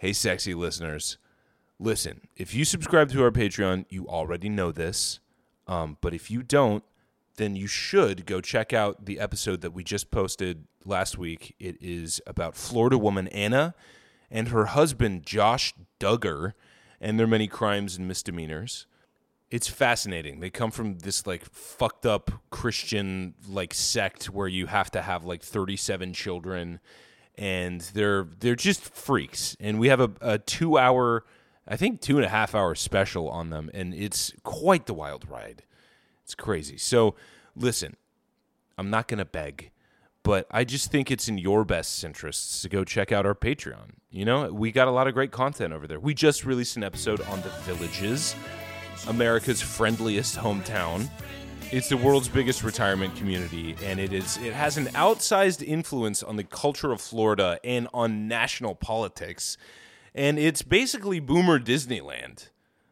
Hey, sexy listeners. Listen, if you subscribe to our Patreon, you already know this. Um, but if you don't, then you should go check out the episode that we just posted last week. It is about Florida woman Anna and her husband Josh Duggar and their many crimes and misdemeanors. It's fascinating. They come from this like fucked up Christian like sect where you have to have like 37 children and they're they're just freaks. And we have a, a two hour I think two and a half hour special on them, and it's quite the wild ride. It's crazy. So, listen, I'm not to beg, but I just think it's in your best interests to go check out our Patreon. You know, we got a lot of great content over there. We just released an episode on the Villages, America's friendliest hometown. It's the world's biggest retirement community, and it is it has an outsized influence on the culture of Florida and on national politics. And it's basically boomer Disneyland.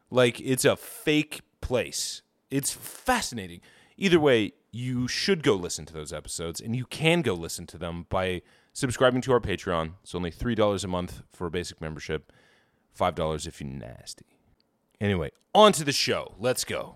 Like it's a fake place. It's fascinating. Either way, you should go listen to those episodes, and you can go listen to them by subscribing to our Patreon. It's only three dollars a month for a basic membership, five dollars if you're nasty. Anyway, on to the show. Let's go.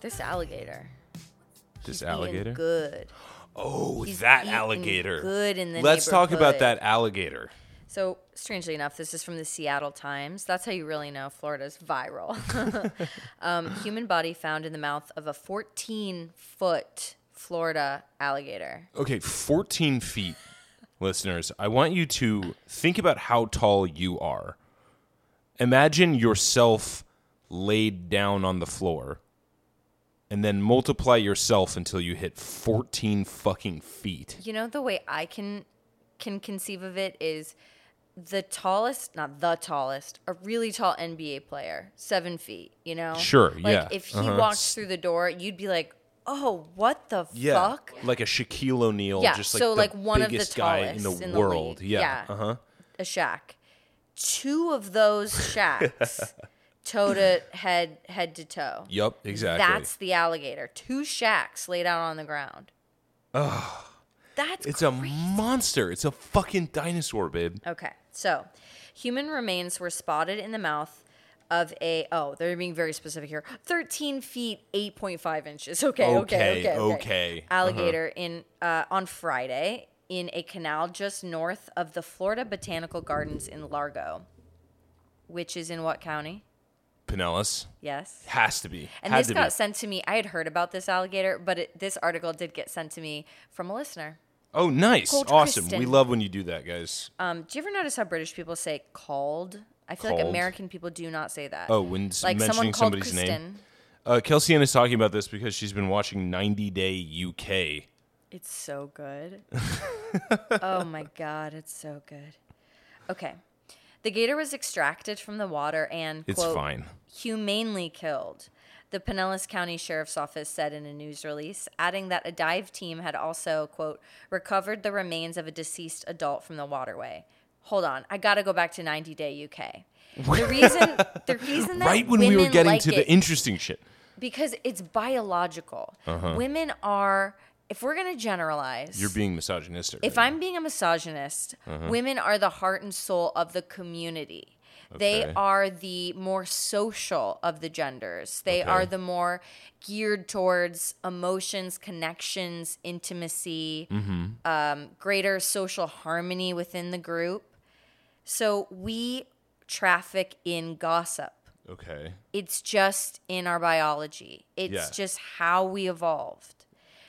This alligator. This He's eating alligator. Good. Oh, He's that eating alligator. good in the Let's talk about neighborhood. that alligator. So, strangely enough, this is from the Seattle Times. That's how you really know Florida's viral. um, human body found in the mouth of a 14 foot Florida alligator. Okay, 14 feet, listeners. I want you to think about how tall you are. Imagine yourself laid down on the floor and then multiply yourself until you hit 14 fucking feet. You know the way I can can conceive of it is the tallest, not the tallest, a really tall NBA player, seven feet. You know, Sure, Like yeah, if he uh-huh. walked through the door, you'd be like, "Oh, what the fuck?" Like a Shaquille O'Neal, Yeah, just like so, the like, one of the biggest guy in the, in the world. league. yeah. Yeah. Uh-huh. a Shaq. Two of those Shaqs, toe to head, head to toe. Yep, exactly. That's the alligator. Two Shaqs laid out on the ground. Oh, that's it's a monster. It's a fucking dinosaur, babe. Okay, so human remains were spotted in the mouth of a oh they're being very specific here 13 feet 8.5 inches okay okay Okay, okay okay, okay. Uh-huh. alligator in uh, on friday in a canal just north of the florida botanical gardens in largo which is in what county Pinellas. yes Has to be. and Had this got be. sent to me i had heard about this alligator but it, this article did get sent to me from a listener Oh, nice. Called awesome. We love when you do that, guys. um, do you ever notice how british people say called i feel like american people do not say that Oh, when s- like mentioning someone called somebody's name. Kristen. Uh, Kelsey Ann is talking about this because she's been watching 90 Day UK. It's so good. oh my god, it's so good. Okay. The gator was extracted from the water and It's quote, fine. humanely killed. The Pinellas County Sheriff's Office said in a news release, adding that a dive team had also, quote, recovered the remains of a deceased adult from the waterway. Hold on, I gotta go back to 90 Day UK. The reason, the reason that Right when we were getting like to it- the interesting shit. because it's biological. Uh-huh. Women are, if we're gonna generalize, You're being misogynistic. if right I'm being a misogynist, women are the heart and soul of the community. They Okay. are the more social of the genders. They are the more geared towards emotions, connections, intimacy, um, greater social harmony within the group. So we traffic in gossip. now. Okay. It's just in our biology. It's Yeah. just how we evolved.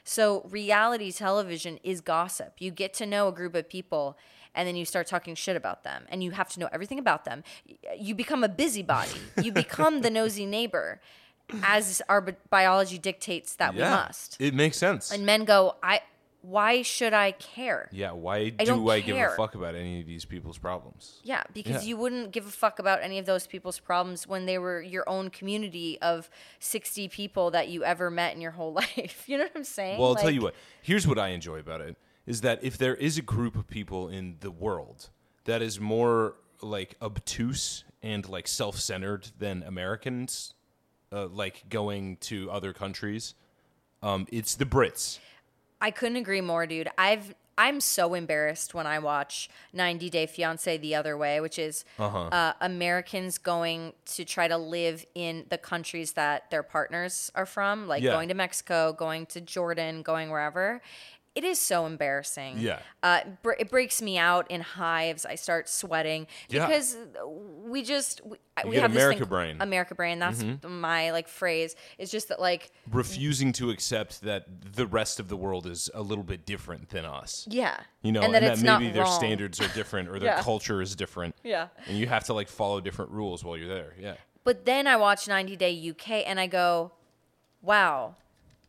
So reality television is gossip. You get to know a group of people and then you start talking shit about them and you have to know everything about them. You become a busybody. you become the nosy neighbor. as our bi- biology dictates that we must. It makes sense. And men go, I. Why should I care? yeah, why I do I give a fuck about any of these people's problems? Yeah, because Yeah. you wouldn't give a fuck about any of those people's problems when they were your own community of 60 people that you ever met in your whole life. You know what I'm saying? Well, I'll tell you what. Here's what I enjoy about it is that if there is a group of people in the world that is more like obtuse and like self-centered than Americans, uh, like going to other countries, um, it's the Brits. I couldn't agree more, dude. I've I'm so embarrassed when I watch 90 Day Fiance the other way, which is Uh-huh. uh, Americans going to try to live in the countries that their partners are from, like Yeah. going to Mexico, going to Jordan, going wherever. It is so embarrassing. Yeah. Uh, br- it breaks me out in hives. I start sweating Yeah. because we just we, we get have this America thing- brain. Mm-hmm. America brain. That's my like phrase. It's just that like refusing to accept that the rest of the world is a little bit different than us. yeah, You know, and that it's maybe their wrong. standards are different or their Yeah. culture is different. Yeah. And you have to like follow different rules while you're there. Yeah. But then I watch 90 Day UK and I go, wow,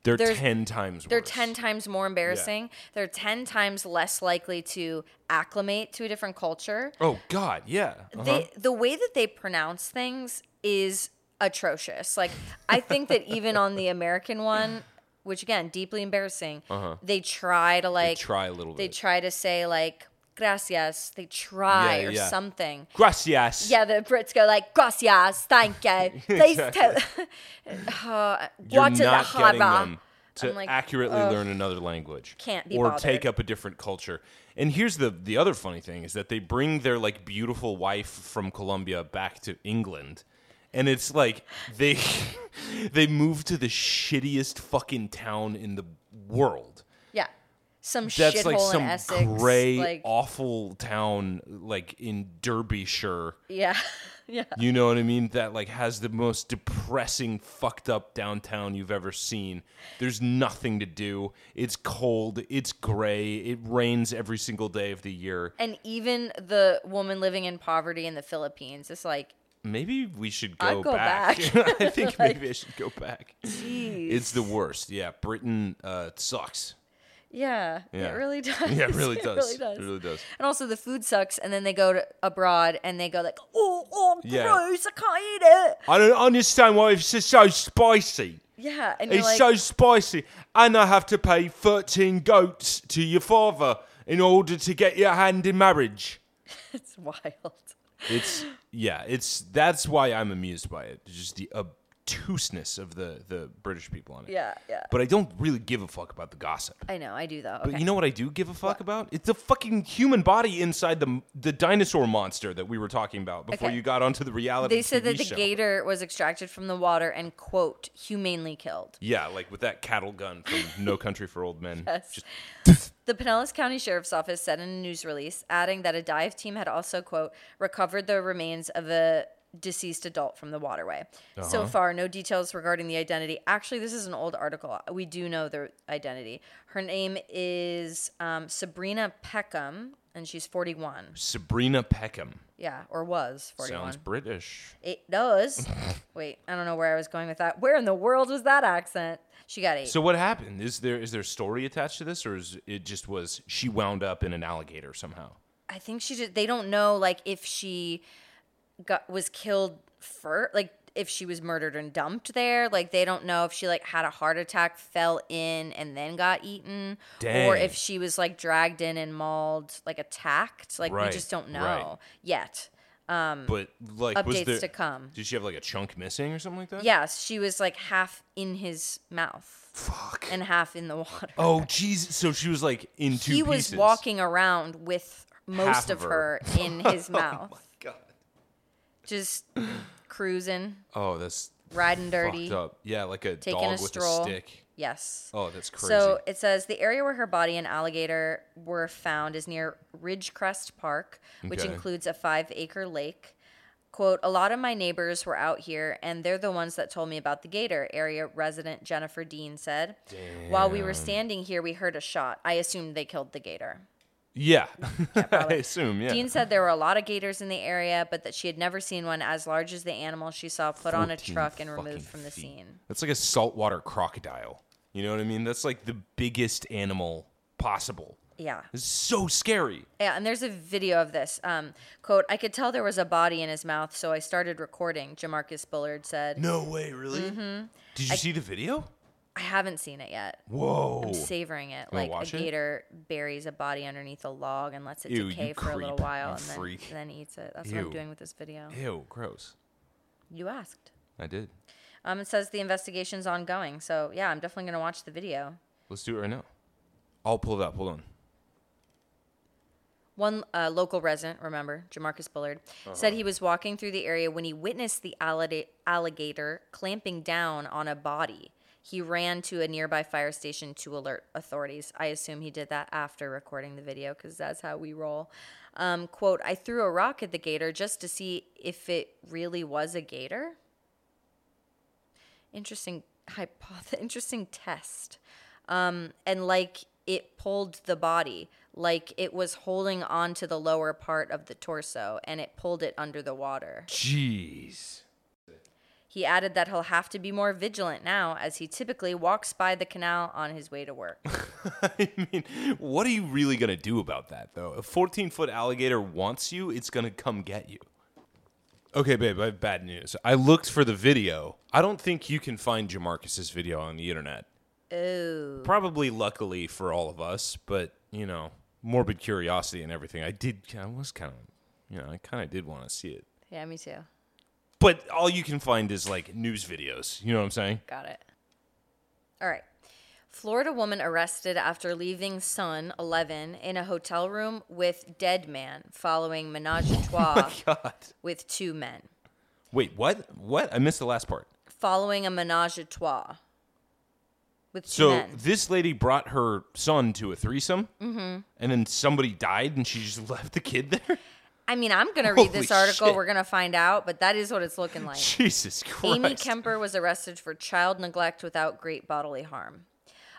They're There's- 10 times worse. they're 10 times more embarrassing. They're 10 times less likely to acclimate to a different culture. Oh god, yeah. Uh-huh. They, the way that they pronounce things is atrocious. Like, I think that even on the American one, which again, deeply embarrassing, uh-huh. they try to like, Uh-huh. try a little they bit. try to say like, gracias. They try Yeah, or yeah. something. Gracias. Yeah, the Brits go like, gracias, thank you. Please tell. uh, You're what to the not getting them to like, accurately learn another language. Can't be or bothered. take up a different culture. And here's the the other funny thing is that they bring their like beautiful wife from Colombia back to England. And it's like they they move to the shittiest fucking town in the world. Some That's like some in Essex. gray, like, awful town, like in Derbyshire. yeah. yeah. You know what I mean? That like has the most depressing, fucked up downtown you've ever seen. There's nothing to do. It's cold. It's gray. It rains every single day of the year. And even the woman living in poverty in the Philippines is like, Maybe we should go, go back. back. I think Like, maybe I should go back. geez. It's the worst. Yeah, Britain uh, sucks. Yeah, Yeah. it really does. Yeah, it really It does. really does. It really does. And also the food sucks, and then they go to abroad and they go like, oh, oh, Yeah. gross, I can't eat it. I don't understand why it's just so spicy. Yeah, and It's like, so spicy, and I have to pay thirteen goats to your father in order to get your hand in marriage. it's wild. It's yeah, it's that's why I'm amused by it. Just the obtuseness of the the British people on it. Yeah, yeah. But I don't really give a fuck about the gossip. I know, I do though. But you know what I do give a fuck about? It's the fucking human body inside the the dinosaur monster that we were talking about before Okay. you got onto the reality. they said TV that the show. gator was extracted from the water and quote humanely killed. Yeah, like with that cattle gun from No Country for Old Men. Yes. Just The Pinellas County Sheriff's Office said in a news release, adding that a dive team had also, quote, recovered the remains of a deceased adult from the waterway. Uh-huh. So far, no details regarding the identity. Actually, this is an old article. We do know their identity. Her name is um, Sabrina Peckham, and she's 41. Sabrina Peckham. Yeah, or was 41. Sounds British. It does. Wait, I don't know where I was going with that. Where in the world was that accent? She got eight. So what happened? Is there is there a story attached to this, or is it just was she wound up in an alligator somehow? I think she just they don't know like if she got was killed for like if she was murdered and dumped there. Like they don't know if she like had a heart attack, fell in and then got eaten, or if she was like dragged in and mauled, like attacked. Like Right, we just don't know right. yet. Um, but like, was Updates there, to come. Did she have like a chunk missing or something like that? Yes, she was like half in his mouth Fuck. and half in the water. oh jeez. So she was like in two he pieces. was walking around with most Half of her her. in his oh mouth, God. Just cruising, Oh, that's riding dirty. fucked up. Yeah, like a Taking dog a with stroll. a stick. Yes. Oh, that's crazy. So it says the area where her body and alligator were found is near Ridgecrest Park, which Okay. includes a five acre lake. Quote, a lot of my neighbors were out here, and they're the ones that told me about the gator, area resident Jennifer Dean said. While we were standing here, we heard a shot. I assumed they killed the gator. Yeah, I assume. Yeah. Dean said there were a lot of gators in the area, but that she had never seen one as large as the animal she saw put on a 14 truck and fucking removed from the feet. scene. That's like a saltwater crocodile. You know what I mean? That's like the biggest animal possible. Yeah. It's so scary. Yeah, and there's a video of this. Um, quote, I could tell there was a body in his mouth, so I started recording, Jamarcus Bullard said. No way, really? Mm-hmm. Did you see the video? I haven't seen it yet. Whoa. I'm savoring it. wanna Like a watch it? gator buries a body underneath a log and lets it Ew, decay for a little while and then, then eats it. That's what I'm doing with this video. Ew, gross. You asked. I did. Um, it says the investigation's ongoing. So, yeah, I'm definitely going to watch the video. Let's do it right now. I'll pull it up. Hold on. One uh, local resident, remember, Jamarcus Bullard, said he was walking through the area when he witnessed the alligator clamping down on a body. He ran to a nearby fire station to alert authorities. I assume he did that after recording the video because that's how we roll. Um, quote, I threw a rock at the gator just to see if it really was a gator. Interesting hypothesis, interesting test. Um, and like it pulled the body, like it was holding on to the lower part of the torso and it pulled it under the water. Jeez. He added that he'll have to be more vigilant now as he typically walks by the canal on his way to work. I mean, what are you really going to do about that, though? A 14 foot alligator wants you, it's going to come get you. Okay, babe, I have bad news. I looked for the video. I don't think you can find Jamarcus's video on the internet. Oh. Probably luckily for all of us, but, you know, morbid curiosity and everything. I did, I was kind of, you know, I kind of did want to see it. Yeah, me too. But all you can find is like news videos. You know what I'm saying? Got it. All right. Florida woman arrested after leaving son, 11, in a hotel room with dead man following menage a trois God. with two men. Wait, what? What? I missed the last part. Following a menage a trois with two So men. this lady brought her son to a threesome, mm-hmm. and then somebody died, and she just left the kid there. I mean, I'm going to read this article. shit. We're going to find out, but that is what it's looking like. Jesus Christ! Amy Kemper was arrested for child neglect without great bodily harm.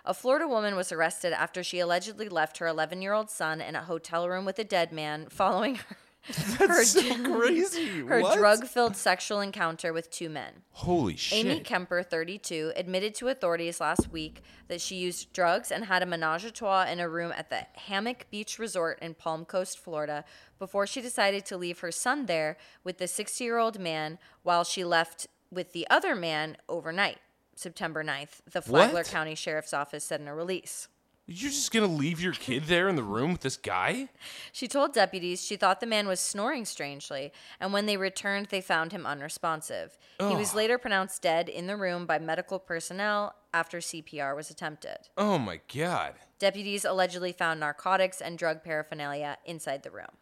A Florida woman was arrested after she allegedly left her 11 year old son in a hotel room with a dead man following her, her, so crazy. her drug filled sexual encounter with two men. Holy shit! Amy Kemper, 32, admitted to authorities last week that she used drugs and had a menage a trois in a room at the Hammock Beach Resort in Palm Coast, Florida, before she decided to leave her son there with the 60 year old man while she left with the other man overnight, September 9th, the Flagler What? County Sheriff's Office said in a release. You're just gonna leave your kid there in the room with this guy? She told deputies she thought the man was snoring strangely, and when they returned, they found him unresponsive. He was later pronounced dead in the room by medical personnel after CPR was attempted. Oh my god! Deputies allegedly found narcotics and drug paraphernalia inside the room.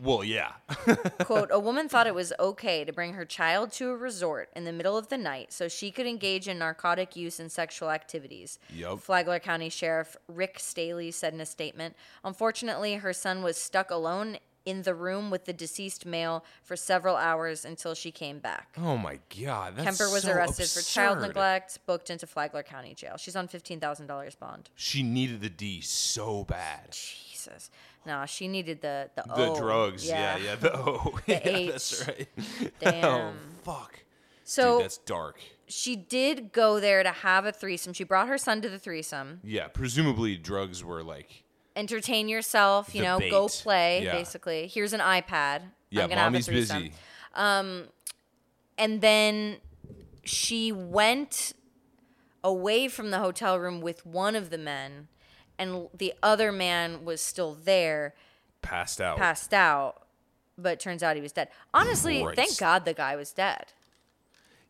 Well, yeah. Quote, a woman thought it was okay to bring her child to a resort in the middle of the night so she could engage in narcotic use and sexual activities. Yup. Flagler County Sheriff Rick Staly said in a statement. Unfortunately, her son was stuck alone in the room with the deceased male for several hours until she came back. oh my god! That's Kemper was so arrested for child neglect, booked into Flagler County Jail. She's on $15,000 bond. She needed the D so bad. Jesus. No, she needed the the, The O. drugs, yeah, yeah, the O, yeah, H. that's right. Oh, Damn. Oh fuck, So dude, that's dark. she did go there to have a threesome. She brought her son to the threesome. Yeah, presumably drugs were like, Entertain yourself, you The know, go play, Yeah. basically. Here's an iPad. yeah, I'm gonna have a mommy's threesome. busy. And then she went away from the hotel room with one of the men, and the other man was still there, Passed out. passed out. But turns out he was dead. Honestly, thank Christ. God the guy was dead.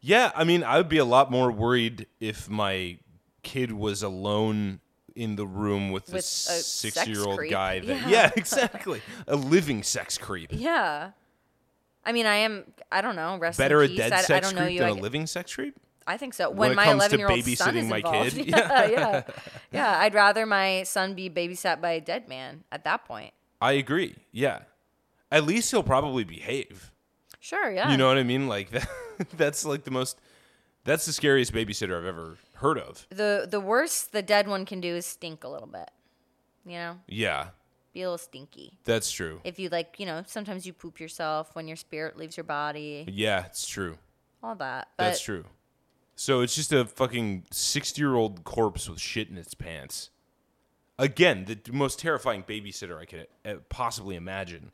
Yeah, I mean, I would be a lot more worried if my kid was alone in the room with With a this sex six-year-old creep. guy. That, Yeah. yeah. exactly, a living sex creep. Yeah. I mean, I am. I don't know. Rest Better a peace. dead I, sex I don't know creep you. than I, a living sex creep. I think so. when When, my comes 11 year old son is my involved. kid. Yeah, yeah, yeah. I'd rather my son be babysat by a dead man at that point. I agree. Yeah, at least he'll probably behave. Sure. Yeah. You know what I mean? Like that. that's like the most. That's the scariest babysitter I've ever heard of. the the worst the dead one can do is stink a little bit. You know. Yeah. be a little stinky. That's true. If you like, you know, sometimes you poop yourself when your spirit leaves your body, Yeah, it's true. all that. But That's true. So it's just a fucking 60 year old corpse with shit in its pants. Again, the most terrifying babysitter I could uh, possibly imagine.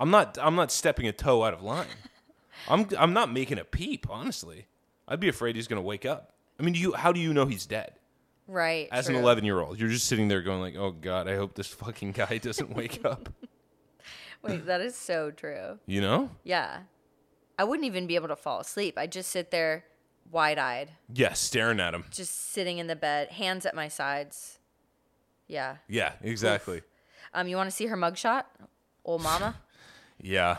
I'm not. I'm not stepping a toe out of line. I'm. I'm not making a peep. Honestly, I'd be afraid he's gonna wake up. I mean, you. How do you know he's dead? right. As true. an 11 year old, you're just sitting there going like, "Oh God, I hope this fucking guy doesn't wake up." Wait, that is so true. You know? Yeah. I wouldn't even be able to fall asleep. I'd just sit there wide eyed, Yeah, staring at him. just sitting in the bed, hands at my sides. Yeah. Yeah, exactly. Um, you want to see her mugshot? Old mama? Yeah.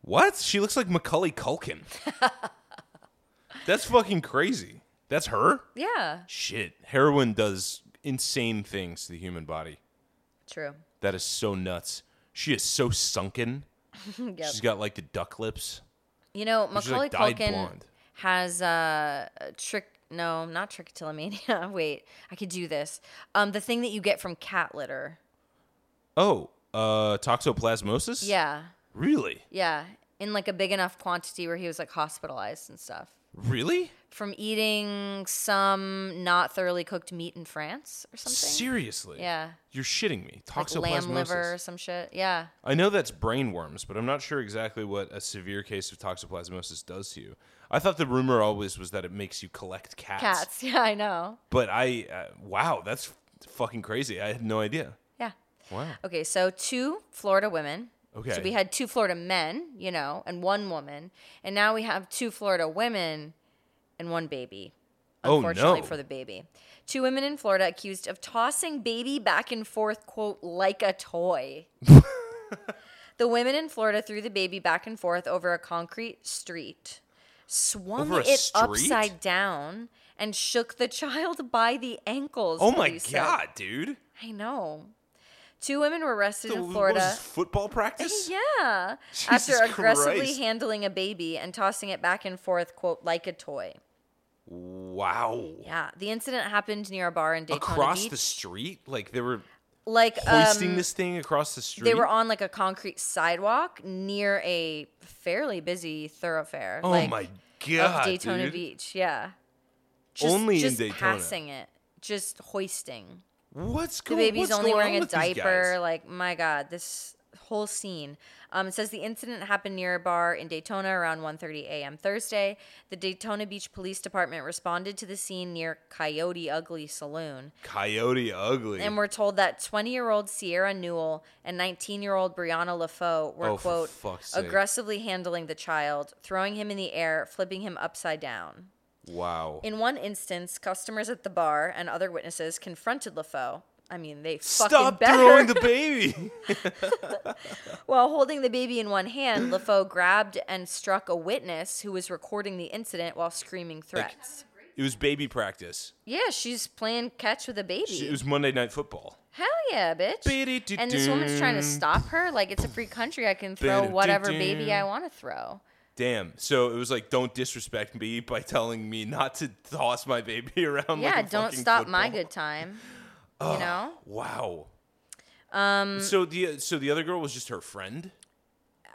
What? She looks like Macaulay Culkin. That's fucking crazy. That's her? yeah. Shit. Heroin does insane things to the human body. True. That is so nuts. She is so sunken. Yep. She's got like the duck lips. You know, Macaulay like, Culkin blonde. has uh, a trick. No, not trichotillomania. Wait, I could do this. Um, the thing that you get from cat litter. Oh, uh, toxoplasmosis? Yeah, Really? yeah, in like a big enough quantity where he was like hospitalized and stuff Really? From eating some not thoroughly cooked meat in France or something. Seriously? Yeah, You're shitting me. Toxoplasmosis. like lamb liver or some shit. Yeah, I know that's brain worms, but I'm not sure exactly what a severe case of toxoplasmosis does to you. I thought the rumor always was that it makes you collect cats. cats. Yeah, I know. But I, uh, wow, that's fucking crazy. I had no idea. Yeah. Wow. Okay, so two Florida women. Okay. So we had two Florida men, you know, and one woman. And now we have two Florida women and one baby. Oh, Unfortunately no. for the baby. Two women in Florida accused of tossing baby back and forth, quote, like a toy. the women in Florida threw the baby back and forth over a concrete street, swung it street? upside down, and shook the child by the ankles. Oh my god, dude. I know. Two women were arrested So in Florida. this, football practice? Yeah. Jesus After aggressively Christ. handling a baby and tossing it back and forth, quote, like a toy. Wow. Yeah. The incident happened near a bar in Daytona Across Beach. the street? Like they were like hoisting um, this thing across the street? they were on like a concrete sidewalk near a fairly busy thoroughfare. Oh like, my god. Of Daytona dude. Beach. Yeah. Just, Only in just Daytona. passing it. Just hoisting. What's going? On the baby's only wearing a diaper. Like, my God, this whole scene. Um, it says the incident happened near a bar in Daytona around 1:30 a.m. Thursday. The Daytona Beach Police Department responded to the scene near Coyote Ugly Saloon, Coyote ugly. and we're told that 20-year-old Sierra Newell and 19-year-old Brianna LaFoe were Oh, quote aggressively handling the child, throwing him in the air, flipping him upside down. wow. In one instance, customers at the bar and other witnesses confronted LaFoe. I mean, they fucking Stop better. throwing the baby. While holding the baby in one hand, LaFoe grabbed and struck a witness who was recording the incident while screaming threats. it was baby practice. yeah, she's playing catch with a baby. It was Monday Night Football. Hell yeah, bitch. And this woman's trying to stop her. Like, it's a free country. I can throw whatever baby I want to throw. Damn. So it was like, don't disrespect me by telling me not to toss my baby around. Yeah, like a don't stop my good time. You know? Wow. Um. So the so the other girl was just her friend.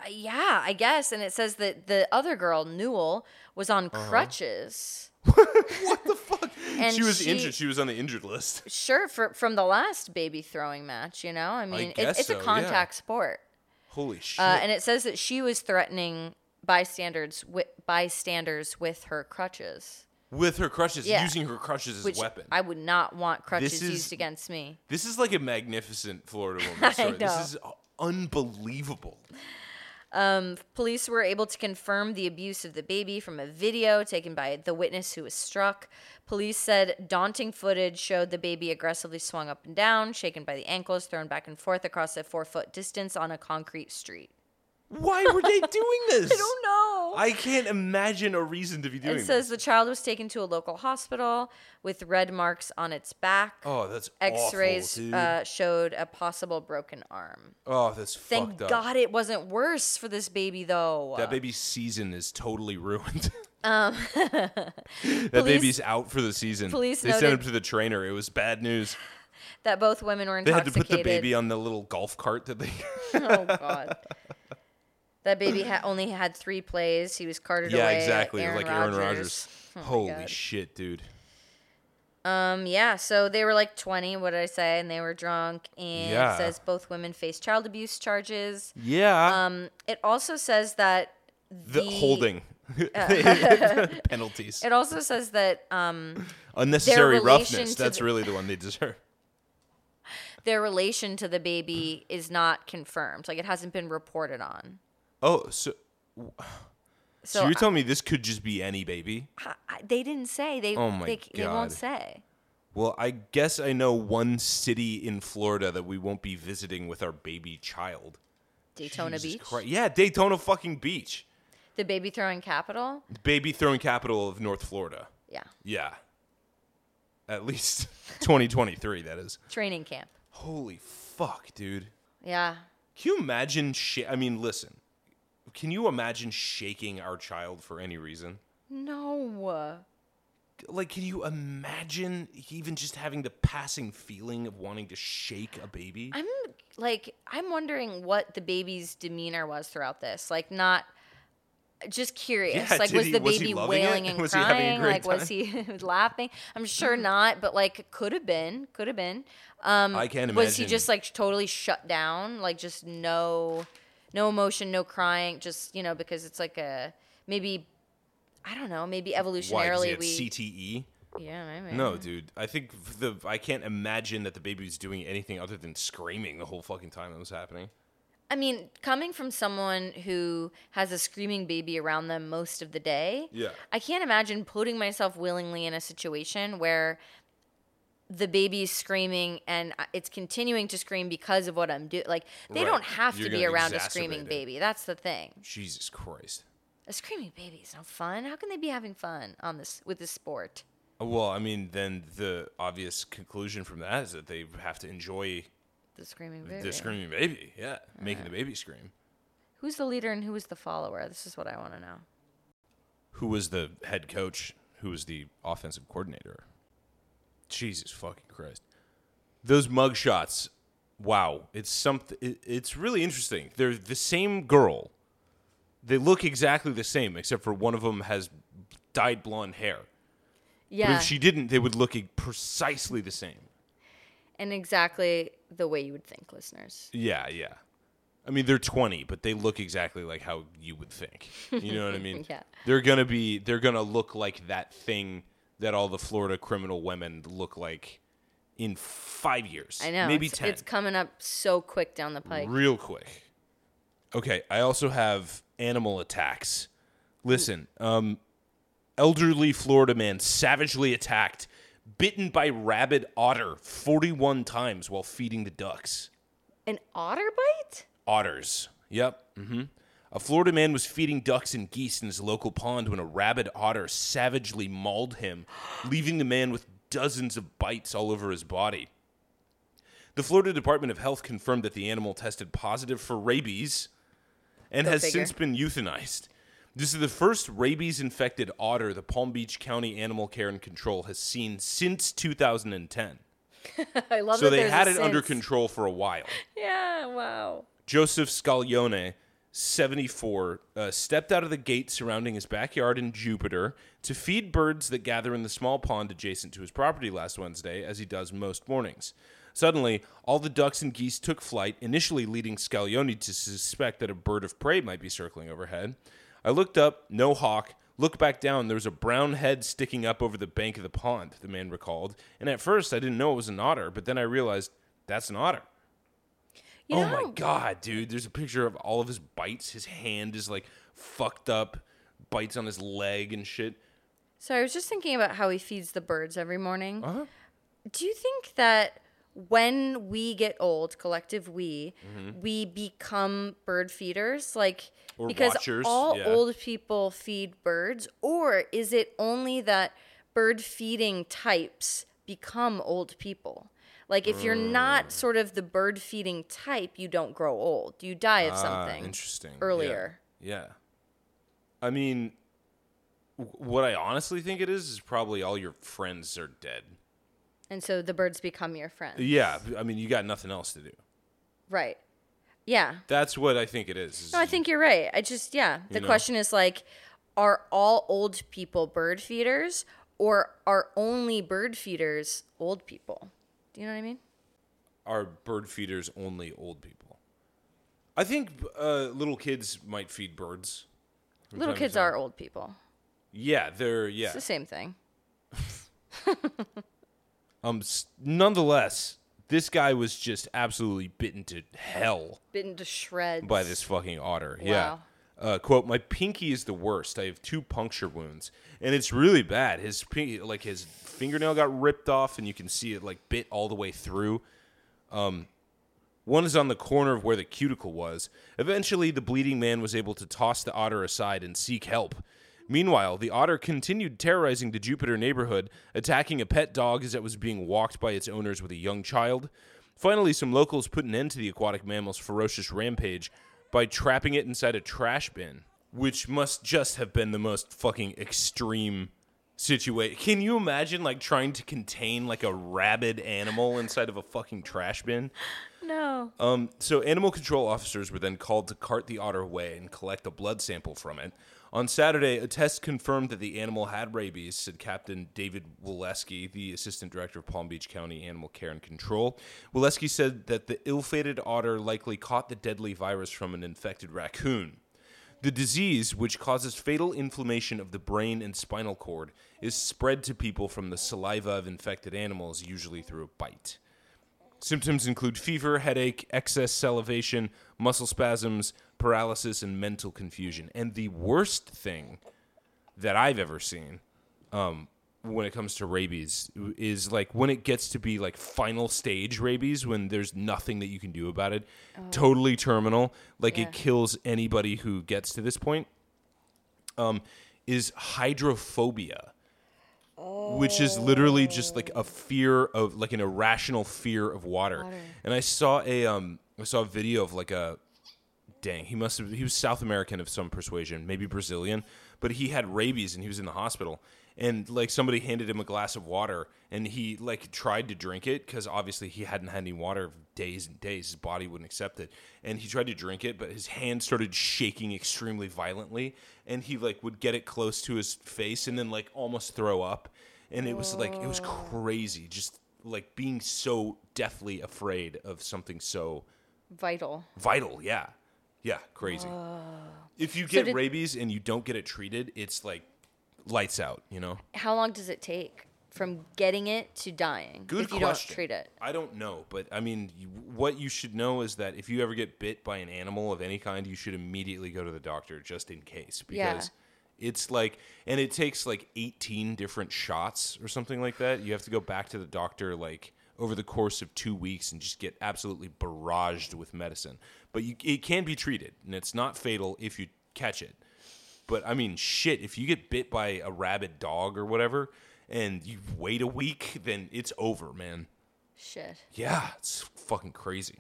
Uh, yeah, I guess. And it says that the other girl, Newell, was on Uh-huh. crutches. What the fuck? And she was she- injured. She was on the injured list. Sure, for, from the last baby throwing match, you know? I mean, guess it's, it's so, a yeah. contact sport. Holy shit. Uh, and it says that she was threatening bystanders with, bystanders with her crutches, With her crutches, Yeah. using her crutches as which a weapon. I would not want crutches is- used against me. this is like a magnificent Florida woman story. This know. is unbelievable. Um, police were able to confirm the abuse of the baby from a video taken by the witness who was struck. Police said daunting footage showed the baby aggressively swung up and down, shaken by the ankles, thrown back and forth across a four foot distance on a concrete street. Why were they doing this? I don't know. I can't imagine a reason to be doing It says this. the child was taken to a local hospital with red marks on its back. Oh, that's X-rays awful, dude. uh, showed a possible broken arm. oh, that's Thank fucked up. God it wasn't worse for this baby, though. That baby's season is totally ruined. Um, that baby's out for the season. police they sent noted- him to the trainer. It was bad news. that both women were They had to intoxicated. put the baby on the little golf cart that they. oh God. That baby ha- only had three plays. He was carted yeah, away. Yeah, exactly. Aaron like Aaron Rodgers. Oh Holy shit, dude. Um, yeah, so they were like 20, what did I say? And they were drunk. And Yeah. it says both women face child abuse charges. Yeah. Um, it also says that the, the, holding penalties. It also says that um, Unnecessary roughness. That's the- really the one they deserve. their relation to the baby is not confirmed. Like it hasn't been reported on. Oh, so So, so, you're I- telling me this could just be any baby? I- I- they didn't say. They Oh my they, they won't say. Well, I guess I know one city in Florida that we won't be visiting with our baby child. Daytona Jesus Beach. Christ. Yeah, Daytona fucking Beach. The baby throwing capital. Baby throwing capital of North Florida. Yeah. Yeah. At least 2023, that is. Training camp. Holy fuck, dude. Yeah. Can you imagine? Sh- I mean, listen. Can you imagine shaking our child for any reason? No. Like, can you imagine even just having the passing feeling of wanting to shake a baby? I'm like I'm wondering what the baby's demeanor was throughout this. Like not just curious. Yeah, like was he- the was baby loving it? wailing and Was he having a crying? like was he laughing? I'm sure not, but like could have been. Could have been. Um I can't imagine. Was he just like totally shut down? Like just no no emotion, no crying, just, you know, because it's like a maybe I don't know, maybe evolutionarily had we CTE? Yeah, maybe. No, dude. I think the I can't imagine that the baby was doing anything other than screaming the whole fucking time that was happening. I mean, coming from someone who has a screaming baby around them most of the day, Yeah. I can't imagine putting myself willingly in a situation where the baby's screaming and uh, it's continuing to scream because of what I'm doing. Like they Right. don't have You're to be around a screaming it. baby. That's the thing. Jesus Christ. A screaming baby is no fun. How can they be having fun on this with this sport? Uh, well, I mean, then the obvious conclusion from that is that they have to enjoy The screaming baby. the screaming baby. Yeah, making the baby scream. Who's the leader and who is the follower? This is what I want to know. Who was the head coach? Who was the offensive coordinator? Jesus fucking Christ! Those mug shots. Wow, it's something. It, it's really interesting. They're the same girl. They look exactly the same, except for one of them has dyed blonde hair. But Yeah, if she didn't, they would look precisely the same. and exactly the way you would think, listeners. Yeah, yeah. I mean, they're 20, but they look exactly like how you would think. You know what I mean? Yeah. They're gonna be. They're gonna look like that thing that all the Florida criminal women look like in five years. I know. maybe it's, ten. It's coming up so quick down the pike. real quick. Okay, I also have animal attacks. Listen, um, elderly Florida man savagely attacked, bitten by rabid otter 41 times while feeding the ducks. An otter bite? Otters. Yep. Mm hmm A Florida man was feeding ducks and geese in his local pond when a rabid otter savagely mauled him, leaving the man with dozens of bites all over his body. The Florida Department of Health confirmed that the animal tested positive for rabies and Go has figure. since been euthanized. This is the first rabies infected otter the Palm Beach County Animal Care and Control has seen since 2010. I love So they had it under control for a while. Yeah, wow. Joseph Scaglione, 74, uh, stepped out of the gate surrounding his backyard in Jupiter to feed birds that gather in the small pond adjacent to his property last Wednesday, as he does most mornings. Suddenly, all the ducks and geese took flight, initially leading Scaglione to suspect that a bird of prey might be circling overhead. I looked up, no hawk. Looked back down, there was a brown head sticking up over the bank of the pond, the man recalled. And at first, I didn't know it was an otter, but then I realized that's an otter. You oh my god, dude! There's a picture of all of his bites. His hand is like fucked up, bites on his leg and shit. So I was just thinking about how he feeds the birds every morning. Uh huh. Do you think that when we get old, collective we, we become bird feeders? Like Mm-hmm. Or because watchers, all yeah. old people feed birds, or is it only that bird feeding types become old people? Like if you're Mm. not sort of the bird feeding type, you don't grow old. You die of Ah, something. interesting. Yeah. earlier. Yeah. I mean, w- what I honestly think it is is probably all your friends are dead. And so the birds become your friends. Yeah, I mean, you got nothing else to do. Right. Yeah. That's what I think it is. is No, I think you're right. I just yeah. The know? question is like, are all old people bird feeders, or are only bird feeders old people? Do you know what I mean? are bird feeders only old people? I think uh, little kids might feed birds. from Little time to kids time. are old people. Yeah, they're yeah. It's the same thing. Um, s- nonetheless, this guy was just absolutely bitten to hell Bitten to shreds. by this fucking otter. Wow. Yeah. Uh, quote: My pinky is the worst. I have two puncture wounds, and it's really bad. His pinky, like his fingernail, got ripped off, and you can see it like bit all the way through. Um, one is on the corner of where the cuticle was. Eventually, the bleeding man was able to toss the otter aside and seek help. Meanwhile, the otter continued terrorizing the Jupiter neighborhood, attacking a pet dog as it was being walked by its owners with a young child. Finally, some locals put an end to the aquatic mammal's ferocious rampage by trapping it inside a trash bin, which must just have been the most fucking extreme situation. Can you imagine like trying to contain like a rabid animal inside of a fucking trash bin? no. Um, so animal control officers were then called to cart the otter away and collect a blood sample from it. On Saturday, a test confirmed that the animal had rabies, said Captain David Wileski, the Assistant Director of Palm Beach County Animal Care and Control. Wileski said that the ill-fated otter likely caught the deadly virus from an infected raccoon. The disease, which causes fatal inflammation of the brain and spinal cord, is spread to people from the saliva of infected animals, usually through a bite. Symptoms include fever, headache, excess salivation, muscle spasms, paralysis, and mental confusion. And the worst thing that I've ever seen um, when it comes to rabies is like when it gets to be like final stage rabies, when there's nothing that you can do about it, totally terminal, like Yeah. it kills anybody who gets to this point, um, is hydrophobia which is literally just like a fear of like an irrational fear of water. And I saw a um I saw a video of like a dang, he must have he was South American of some persuasion, maybe Brazilian, but he had rabies and he was in the hospital. And like somebody handed him a glass of water and he like tried to drink it cuz obviously he hadn't had any water for days and days. His body wouldn't accept it. And he tried to drink it, but his hand started shaking extremely violently and he like would get it close to his face and then like almost throw up and it was like it was oh. crazy just like being so deathly afraid of something so Vital. vital yeah yeah crazy if you get did- rabies and you don't get it treated it's like lights out you know? How long does it take from getting it to dying good if you question. don't treat it? i don't know but i mean you, what you should know is that if you ever get bit by an animal of any kind you should immediately go to the doctor just in case Yeah. because it's like and it takes like 18 different shots or something like that. You have to go back to the doctor like over the course of two weeks and just get absolutely barraged with medicine. But you, it can be treated and it's not fatal if you catch it but I mean, shit, if you get bit by a rabid dog or whatever and you wait a week, then it's over, man. Shit. Yeah, it's fucking crazy.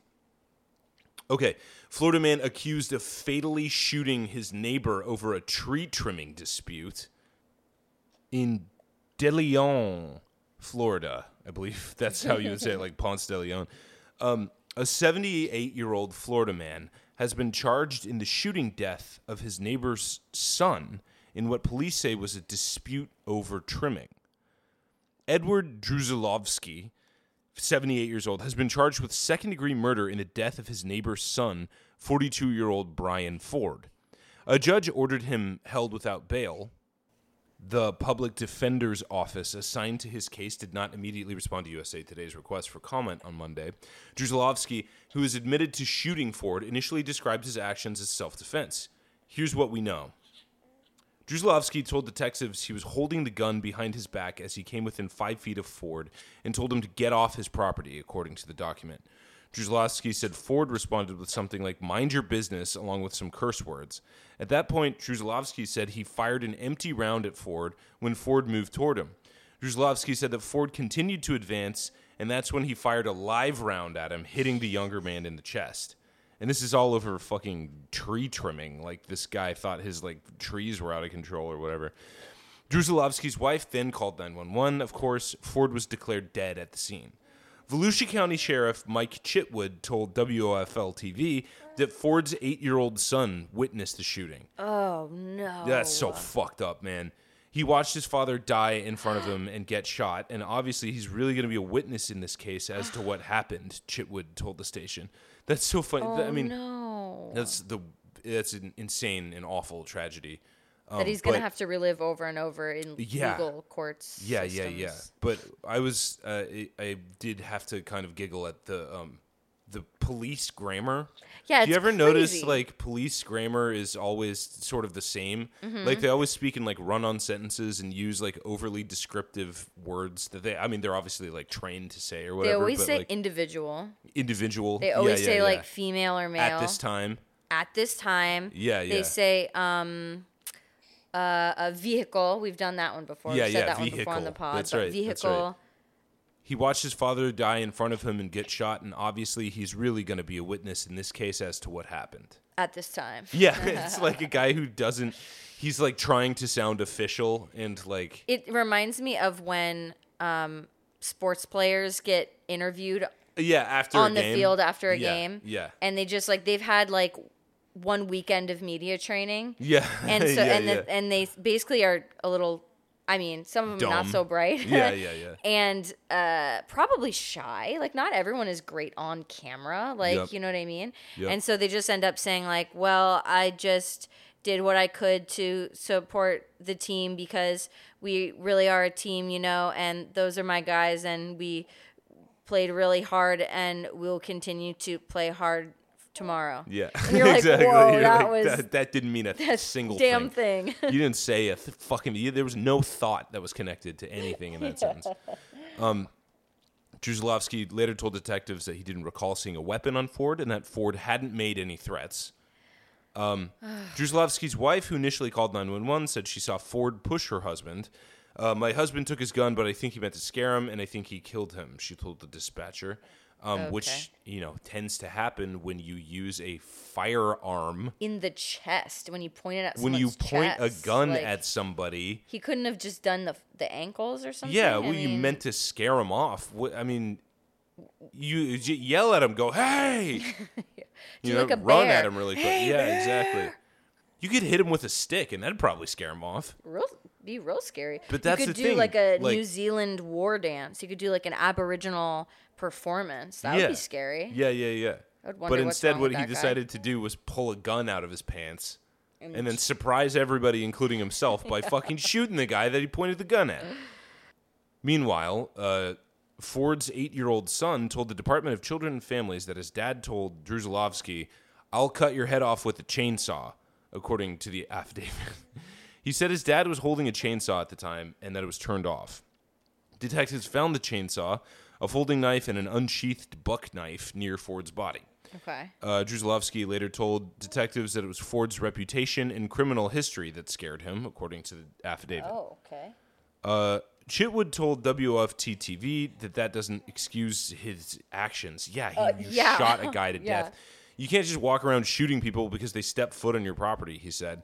Okay, Florida man accused of fatally shooting his neighbor over a tree trimming dispute in De Leon, Florida. I believe that's how you would say it, like Ponce de Leon. Um, a 78 year old Florida man has been charged in the shooting death of his neighbor's son in what police say was a dispute over trimming. Edward Druzilovsky, 78 years old, has been charged with second degree murder in the death of his neighbor's son, 42 year old Brian Ford. A judge ordered him held without bail. The public defender's office assigned to his case did not immediately respond to USA Today's request for comment on Monday. Druzilovsky, who is admitted to shooting Ford, initially described his actions as self defense. Here's what we know. Druzlovsky told detectives he was holding the gun behind his back as he came within five feet of Ford and told him to get off his property, according to the document. Druzlovsky said Ford responded with something like, mind your business, along with some curse words. At that point, Druzlovsky said he fired an empty round at Ford when Ford moved toward him. Druzlovsky said that Ford continued to advance, and that's when he fired a live round at him, hitting the younger man in the chest. And this is all over fucking tree trimming. Like this guy thought his like trees were out of control or whatever. Druzilowski's wife then called 911. Of course, Ford was declared dead at the scene. Volusia County Sheriff Mike Chitwood told WOFL TV that Ford's eight year old son witnessed the shooting. Oh no. That's so fucked up, man. He watched his father die in front of him and get shot, and obviously he's really going to be a witness in this case as to what happened. Chitwood told the station. That's so funny. Oh, I mean, no. that's the that's an insane and awful tragedy. That Um, he's gonna have to relive over and over in Yeah. legal courts. Yeah, yeah, yeah. But I was, uh, I, did have to kind of giggle at the um, the police grammar. Yeah, Do you ever notice like police grammar is always sort of the same? Mm-hmm. Like they always speak in like run-on sentences and use like overly descriptive words that they. I mean, they're obviously like trained to say or whatever. They always but say like individual. individual. They always yeah, say yeah. like female or male. at this time. At this time. Yeah, They yeah. say um uh, a vehicle. We've done that one before. Yeah, We've said yeah, that one before on the vehicle. pod. That's right, that's Vehicle. right. He watched his father die in front of him and get shot, and obviously he's really going to be a witness in this case as to what happened. At this time. Yeah, it's like a guy who doesn't. He's like trying to sound official and like. It reminds me of when um, sports players get interviewed Yeah, after on the game. field after a Yeah, game. Yeah. And they just like they've had like one weekend of media training. Yeah. And so yeah, and yeah. The, and they basically are a little I mean, some of them not so bright. Yeah, yeah, yeah. and uh, probably shy. Like not everyone is great on camera. Like Yep. you know what I mean. Yep. And so they just end up saying like, "Well, I just did what I could to support the team because we really are a team, you know, and those are my guys, and we played really hard, and we'll continue to play hard tomorrow." Yeah, like, exactly. "Whoa, You're that like, was that, that didn't mean a single damn thing. thing. you didn't say a th- fucking. You, there was no thought that was connected to anything in that sentence. Um, later told detectives that he didn't recall seeing a weapon on Ford and that Ford hadn't made any threats. Um, wife, who initially called 911, said she saw Ford push her husband. Uh, my husband took his gun, but I think he meant to scare him, and I think he killed him, she told the dispatcher. Um, Okay. Which, you know, tends to happen when you use a firearm. in the chest when you point it at When you point a gun like, at somebody, he couldn't have just done the the ankles or something. yeah, I well, you mean, meant to scare him off. What, I mean, you, you yell at him, go, hey! you Do like a run bear. at him really quick. Hey, yeah, exactly. You could hit him with a stick, and that'd probably scare him off. real be real scary. But that's you could the do thing, like a like- New Zealand war dance. You could do like an Aboriginal performance. That yeah. would be scary. Yeah, yeah, yeah. But instead, what he that guy. decided to do was pull a gun out of his pants and then surprise everybody, including himself, by fucking shooting the guy that he pointed the gun at. Meanwhile, uh, Ford's eight year old son told the Department of Children and Families that his dad told Druzilowski, I'll cut your head off with a chainsaw, according to the affidavit. he said his dad was holding a chainsaw at the time and that it was turned off. Detectives found the chainsaw, a folding knife, and an unsheathed buck knife near Ford's body. Okay. Uh, Druzilowski later told detectives that it was Ford's reputation and criminal history that scared him, according to the affidavit. Oh, okay. Uh, Chitwood told WFT TV that that doesn't excuse his actions. Yeah, he Uh, yeah. shot a guy to Yeah. death. You can't just walk around shooting people because they step foot on your property, he said.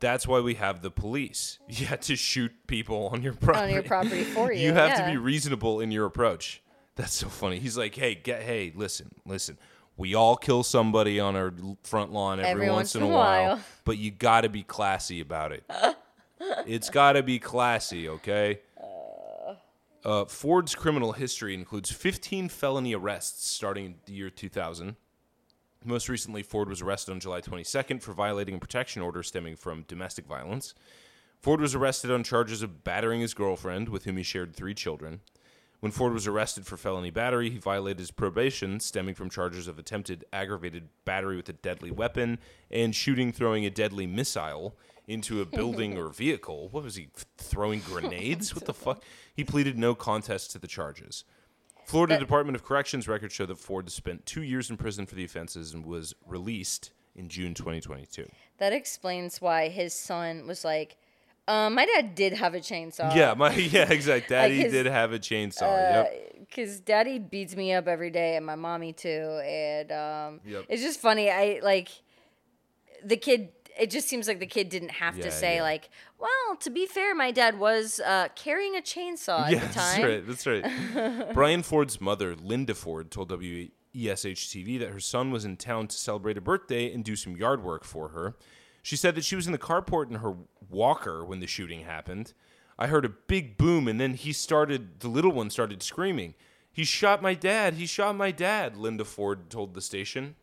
That's why we have the police. You have to shoot people on your property. On your property for you. you have yeah. to be reasonable in your approach. That's so funny. He's like, "Hey, get hey, listen, listen. We all kill somebody on our front lawn every, once in a while, while. but you got to be classy about it. it's got to be classy, okay?" Uh, Ford's criminal history includes 15 felony arrests starting in the year 2000. Most recently, Ford was arrested on July 22nd for violating a protection order stemming from domestic violence. Ford was arrested on charges of battering his girlfriend, with whom he shared three children. When Ford was arrested for felony battery, he violated his probation stemming from charges of attempted aggravated battery with a deadly weapon and shooting throwing a deadly missile into a building or vehicle. What was he throwing grenades? what the fuck? He pleaded no contest to the charges. Florida uh, Department of Corrections records show that Ford spent two years in prison for the offenses and was released in June 2022. That explains why his son was like, um, my dad did have a chainsaw. yeah, my yeah, exactly. Daddy his- did have a chainsaw. yep. because daddy beats me up every day and my mommy too and um Yep. it's just funny i like the kid it just seems like the kid didn't have Yeah, to say yeah. like, "Well, to be fair, my dad was uh, carrying a chainsaw at yeah, the that's right. That's right. Brian Ford's mother, Linda Ford, told WESH TV that her son was in town to celebrate a birthday and do some yard work for her. She said that she was in the carport in her walker when the shooting happened. I heard a big boom, and then he started. The little one started screaming. He shot my dad. He shot my dad. Linda Ford told the station.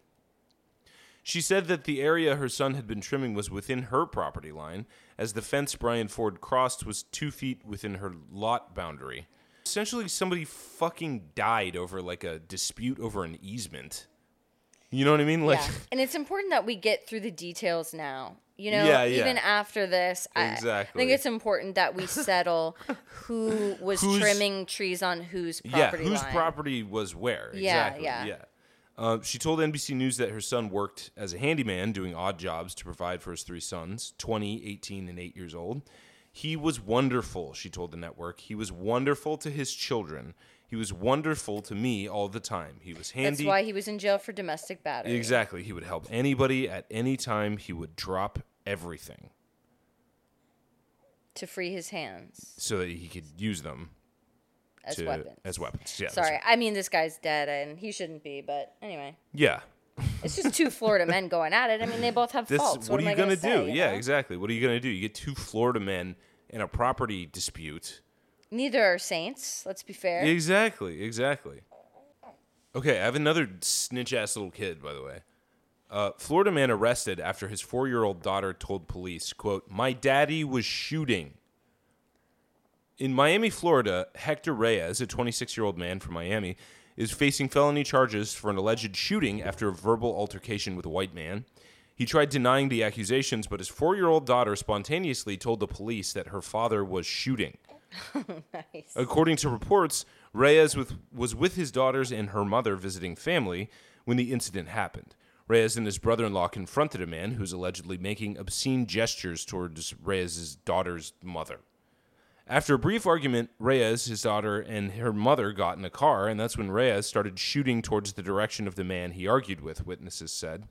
She said that the area her son had been trimming was within her property line, as the fence Brian Ford crossed was two feet within her lot boundary. Essentially, somebody fucking died over like a dispute over an easement. You know what I mean? Like, yeah. And it's important that we get through the details now. You know, Yeah, yeah. even after this, I- I think it's important that we settle who was Who's- trimming trees on whose property. yeah, whose line. property was where? Yeah, exactly. yeah. yeah. Uh, she told NBC News that her son worked as a handyman doing odd jobs to provide for his three sons, 20, 18, and 8 years old. He was wonderful, she told the network. He was wonderful to his children. He was wonderful to me all the time. He was handy. That's why he was in jail for domestic battery. Exactly. He would help anybody at any time. He would drop everything To free his hands so that he could use them as to, weapons. As weapons. Yeah. Sorry. I mean this guy's dead and he shouldn't be, but anyway. Yeah. It's just two Florida men going at it. I mean, they both have This, faults. what, am are you gonna, say, do? you yeah, know? exactly. What are you gonna do? You get two Florida men in a property dispute. Neither are saints. Let's be fair. Exactly, exactly. Okay, I have another snitch ass little kid, by the way. Uh, Florida man arrested after his four year old daughter told police, quote, My daddy was shooting. In Miami, Florida, Hector Reyes, a 26 year old man from Miami, is facing felony charges for an alleged shooting after a verbal altercation with a white man. He tried denying the accusations, but his four year old daughter spontaneously told the police that her father was shooting. nice. According to reports, Reyes with, was with his daughters and her mother visiting family when the incident happened. Reyes and his brother in law confronted a man who's allegedly making obscene gestures towards Reyes' daughter's mother. After a brief argument, Reyes, his daughter, and her mother got in a car, and that's when Reyes started shooting towards the direction of the man he argued with, witnesses said.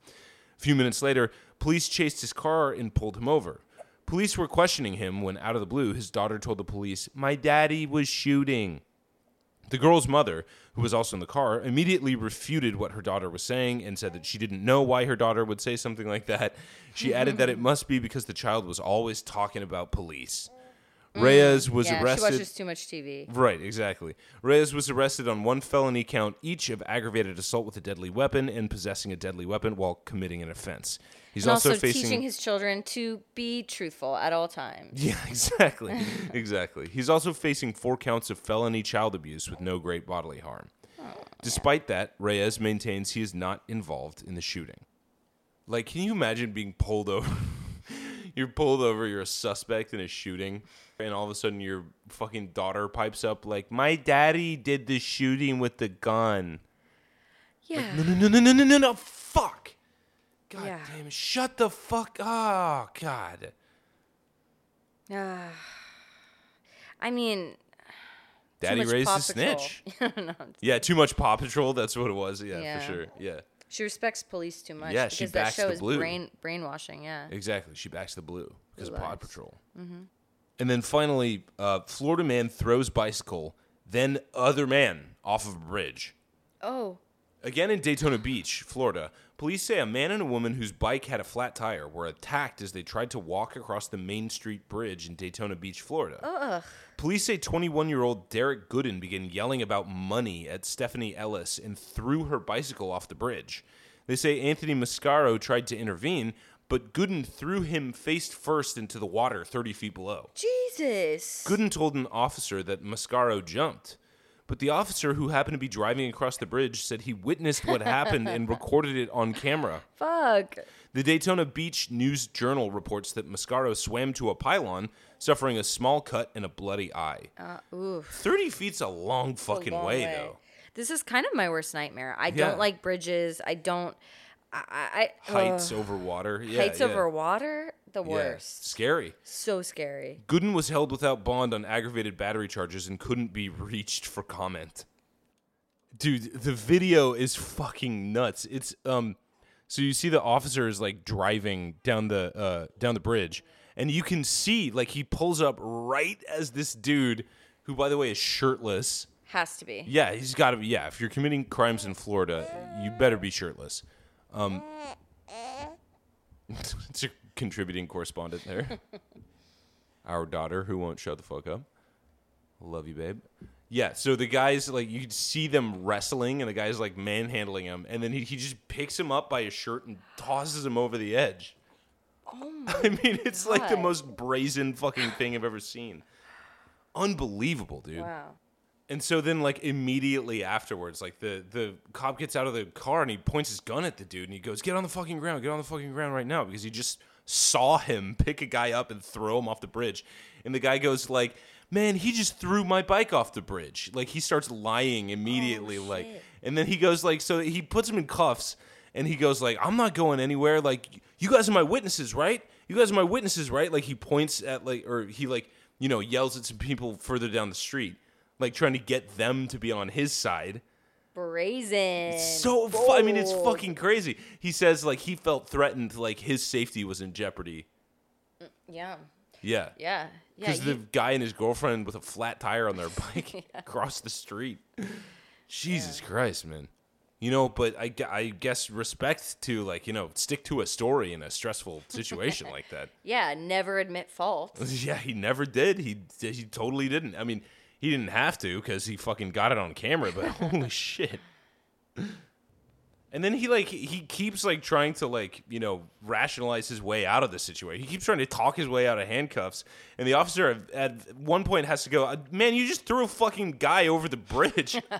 A few minutes later, police chased his car and pulled him over. Police were questioning him when, out of the blue, his daughter told the police, My daddy was shooting. The girl's mother, who was also in the car, immediately refuted what her daughter was saying and said that she didn't know why her daughter would say something like that. She added that it must be because the child was always talking about police. Reyes was Mm, yeah, arrested. she watches too much TV. Right, exactly. Reyes was arrested on one felony count each of aggravated assault with a deadly weapon and possessing a deadly weapon while committing an offense. He's and also, also, facing teaching his children to be truthful at all times. Yeah, exactly. exactly. He's also facing four counts of felony child abuse with no great bodily harm. Despite that, Reyes maintains he is not involved in the shooting. Like, can you imagine being pulled over? you're pulled over, you're a suspect in a shooting, and all of a sudden your fucking daughter pipes up like, "My daddy did the shooting with the gun." Yeah. No, no, no, no, no, no, no, no. Fuck. God Yeah. damn it. Shut the fuck. Oh, God. Ah. I mean, Daddy raised a snitch. No, Yeah, too much Paw Patrol. That's what it was. Yeah, Yeah. for sure. Yeah, she respects police too much. Yeah, she because that backs show the is blue. brain brainwashing. Yeah. exactly. She backs the blue because of Paw. Patrol. And then finally, uh, Florida man throws bicycle, then other man off of a bridge. Oh. Again in Daytona Beach, Florida, police say a man and a woman whose bike had a flat tire were attacked as they tried to walk across the Main Street Bridge in Daytona Beach, Florida. Ugh. Police say 21 year old Derek Gooden began yelling about money at Stephanie Ellis and threw her bicycle off the bridge. They say Anthony Mascaro tried to intervene, but Gooden threw him face first into the water 30 feet below. Jesus. Gooden told an officer that Mascaro jumped, but the officer who happened to be driving across the bridge said he witnessed what happened and recorded it on camera. Fuck. The Daytona Beach News Journal reports that Mascaro swam to a pylon, suffering a small cut and a bloody eye. Uh, oof. 30 feet's a long A fucking long way, though. This is kind of my worst nightmare. I Yeah. don't like bridges. I don't. I. I Heights over water. Yeah, heights yeah. over water. The Yeah, worst. Scary. So scary. Gooden was held without bond on aggravated battery charges and couldn't be reached for comment. Dude, the video is fucking nuts. It's um So you see the officer is like driving down the uh, down the bridge, and you can see like he pulls up right as this dude, who by the way is shirtless. Has to be. Yeah, he's got to be. Yeah, if you're committing crimes in Florida, you better be shirtless. Um, it's a contributing correspondent there. Our daughter, who won't shut the fuck up. Love you, babe. Yeah, so the guys like you see them wrestling, and the guy's like manhandling him, and then he, he just picks him up by his shirt and tosses him over the edge. Oh my I mean, it's like the God. most brazen fucking thing I've ever seen. Unbelievable, dude. Wow. And so then, like immediately afterwards, like the the cop gets out of the car and he points his gun at the dude and he goes, "Get on the fucking ground! Get on the fucking ground right now!" Because he just saw him pick a guy up and throw him off the bridge. And the guy goes like, "Man, he just threw my bike off the bridge." Like he starts lying immediately, oh, like, and then he goes like, so he puts him in cuffs and he goes like, "I'm not going anywhere. Like, you guys are my witnesses, right? You guys are my witnesses, right?" Like he points at like, or he like, you know, yells at some people further down the street like trying to get them to be on his side. Brazen. So fu- I mean, it's fucking crazy. He says like he felt threatened, like his safety was in jeopardy. Mm, yeah. Yeah, Yeah. Yeah. because you- the guy and his girlfriend with a flat tire on their bike across the street. Jesus Christ, man. You know, but I, I guess respect to like you know stick to a story in a stressful situation like that. yeah. Never admit fault. Yeah, he never did. He he totally didn't. I mean, he didn't have to because he fucking got it on camera. But holy shit! And then he like he keeps like trying to like you know rationalize his way out of the situation. He keeps trying to talk his way out of handcuffs, and the officer at, one point has to go, "Uh, "Man, you just threw a fucking guy over the bridge."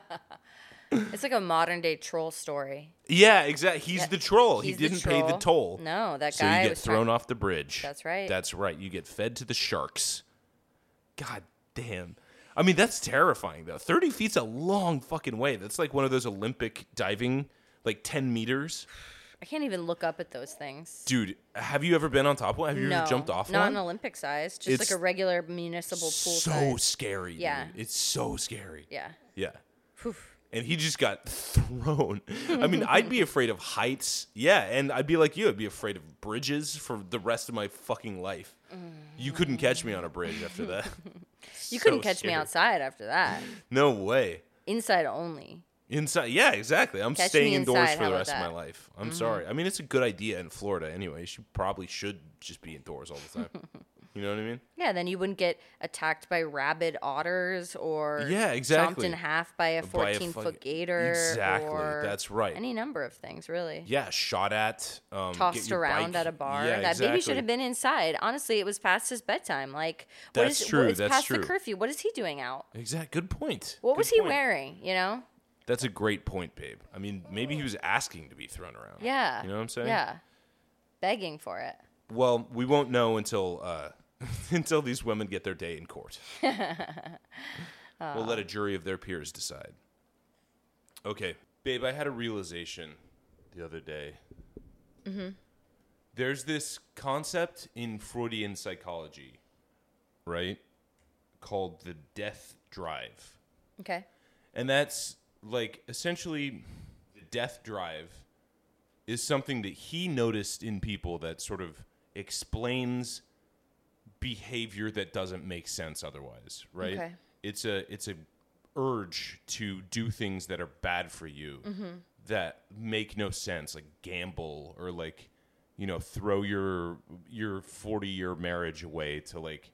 It's like a modern day troll story. yeah, exactly. He's Yeah, the troll. he's he didn't pay the toll. No, that so guy you get was thrown trying- off the bridge. That's right. That's right. You get fed to the sharks. God damn. I mean, that's terrifying though. Thirty feet's a long fucking way. That's like one of those Olympic diving, like ten meters. I can't even look up at those things. Dude, have you ever been on top of one? Have you no, ever jumped off not one? an Olympic size, just It's like a regular municipal pool so size. scary. Yeah. dude. It's so scary. Yeah. Yeah. Whew. And he just got thrown. I mean, I'd be afraid of heights. Yeah, and I'd be like you. I'd be afraid of bridges for the rest of my fucking life. You couldn't catch me on a bridge after that. You So couldn't catch me scary. outside after that. No way. Inside only. Inside, yeah, exactly. I'm Catch staying me indoors inside, for how the about rest of my that? Mm-hmm. life. I'm sorry. I mean, it's a good idea in Florida anyway. You probably should just be indoors all the time. you know what I mean? Yeah, then you wouldn't get attacked by rabid otters or Yeah, chomped exactly. in half by a By a 14 foot gator. Exactly, that's right. Any number of things, really. Yeah, shot at, um, get Tossed around bike- at a bar. Yeah, that baby should have been inside. Honestly, it was past his bedtime. Like, what That's is true, What, it's that's past true. the curfew. What is he doing out? Exact. Good point. What Good was he point. wearing? You know? That's a great point, babe. I mean, maybe he was asking to be thrown around. Yeah. You know what I'm saying? Yeah. Begging for it. Well, we won't know until uh, until these women get their day in court. we'll let a jury of their peers decide. Okay, babe, I had a realization the other day. Mm-hmm. There's this concept in Freudian psychology, right? Called the death drive. Okay. And that's like essentially the death drive is something that he noticed in people that sort of explains behavior that doesn't make sense otherwise, right? Okay. It's a it's a urge to do things that are bad for you that make no sense, like gamble or like you know throw your your 40 year marriage away to like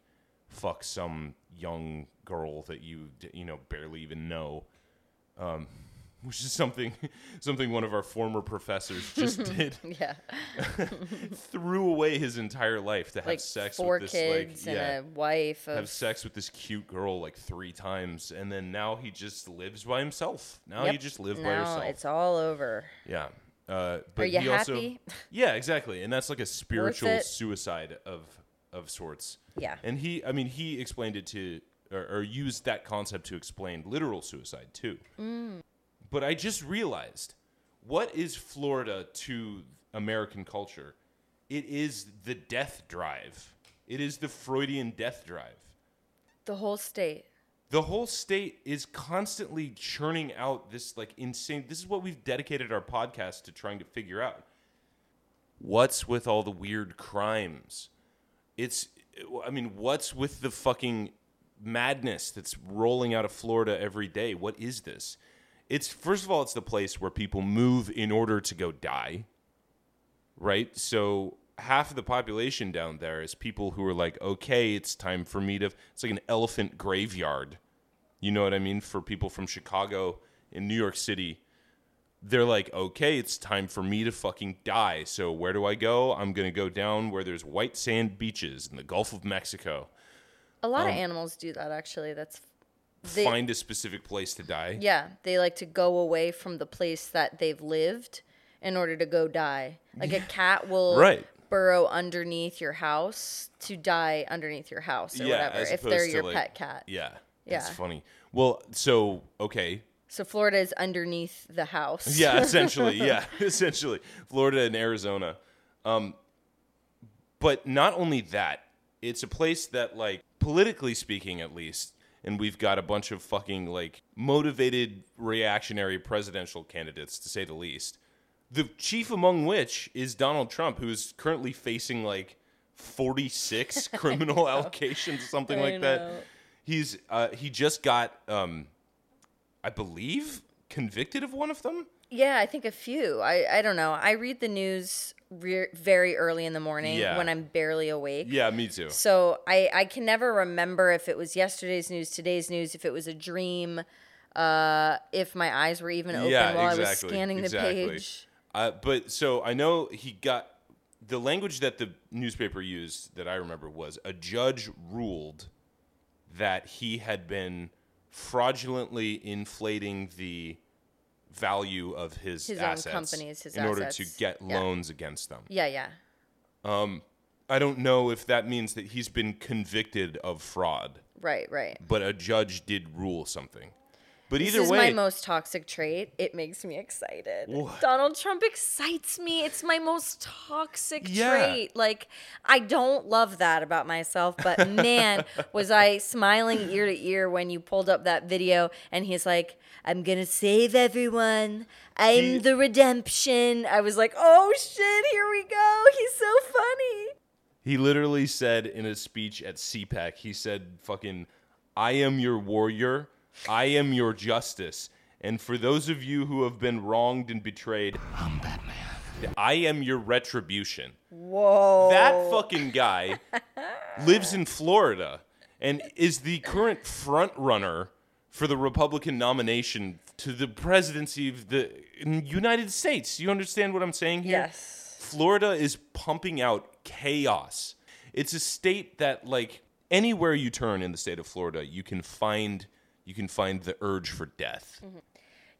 fuck some young girl that you you know barely even know um, which is something something one of our former professors just did Yeah. threw away his entire life to have Like sex four with this kids like yeah and a wife of have sex with this cute girl like three times and then now he just lives by himself now Yep. you just live by now yourself it's all over. yeah uh, but Are you he also yeah exactly and that's like a spiritual suicide of of sorts Yeah. and he i mean he explained it to or, or used that concept to explain literal suicide too Mm. But i just realized what is florida to american culture it is the death drive it is the freudian death drive The whole state. the whole state is constantly churning out this like insane this is what we've dedicated our podcast to trying to figure out What's with all the weird crimes? It's, I mean, what's with the fucking madness that's rolling out of Florida every day? What is this? It's, first of all, it's the place where people move in order to go die, right? So half of the population down there is people who are like, okay, it's time for me to, it's like an elephant graveyard. You know what I mean? For people from Chicago and New York City, they're like, okay, it's time for me to fucking die. So where do I go? I'm going to go down where there's white sand beaches in the Gulf of Mexico. A lot of um, animals do that actually. That's they, Find a specific place to die. yeah, they like to go away from the place that they've lived in order to go die. Like a cat will Right. burrow underneath your house to die underneath your house or whatever if they're your like- pet cat. Yeah. That's Yeah. funny. Well, so, okay. So Florida is underneath the house. Yeah, essentially. yeah, essentially. Florida and Arizona. Um, but not only that, it's a place that, like, politically speaking, at least, and we've got a bunch of fucking, like, motivated reactionary presidential candidates, to say the least. The chief among which is Donald Trump, who is currently facing, like, 46 criminal allegations, something I like that. He's, uh, he just got, um, I believe, convicted of one of them. Yeah, I think a few. I, I don't know. I read the news re- very early in the morning Yeah. when I'm barely awake. Yeah, me too. So I, I can never remember if it was yesterday's news, today's news, if it was a dream, uh, if my eyes were even open Yeah, while I was scanning the exactly. page. Uh, but so I know he got the language that the newspaper used that I remember was a judge ruled that he had been fraudulently inflating the value of his, His assets companies, his in order to get Yeah. loans against them. Yeah, yeah. Um, I don't know if that means that he's been convicted of fraud, Right, right. but a judge did rule something. But This either is way, my most toxic trait. It makes me excited. Donald Trump excites me. It's my most toxic Yeah. trait. Like, I don't love that about myself, but man, was I smiling ear to ear when you pulled up that video and he's like, I'm going to save everyone. I'm He- the redemption. I was like, oh shit, here we go. He's so funny. He literally said in a speech at CPAC, he said, fucking, I am your warrior. I am your justice. And for those of you who have been wronged and betrayed, I'm Batman. I am your retribution. Whoa. That fucking guy lives in Florida and is the current front runner for the Republican nomination to the presidency of the United States. You understand what I'm saying here? Yes. Florida is pumping out chaos. It's a state that like anywhere you turn in the state of Florida, you can find you can find the urge for death.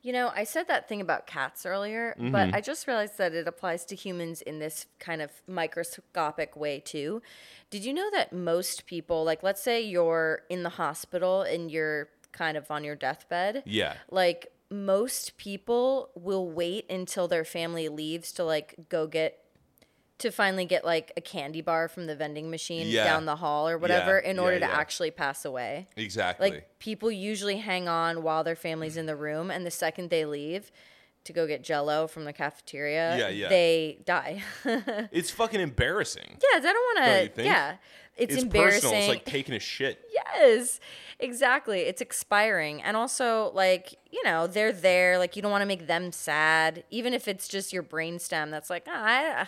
You know, I said that thing about cats earlier, Mm-hmm. but I just realized that it applies to humans in this kind of microscopic way too. Did you know that most people, like let's say you're in the hospital and you're kind of on your deathbed, Yeah. like most people will wait until their family leaves to like go get to finally get like a candy bar from the vending machine Yeah. down the hall or whatever Yeah, in yeah, order to actually pass away. Exactly. Like people usually hang on while their family's in the room, and the second they leave to go get Jello from the cafeteria, Yeah, yeah. they die. it's fucking embarrassing. Yeah, I don't want to. Yeah, it's, It's embarrassing. personal. It's like taking a shit. yes, exactly. It's expiring, and also like you know they're there. Like you don't want to make them sad, even if it's just your brainstem. That's like ah, I,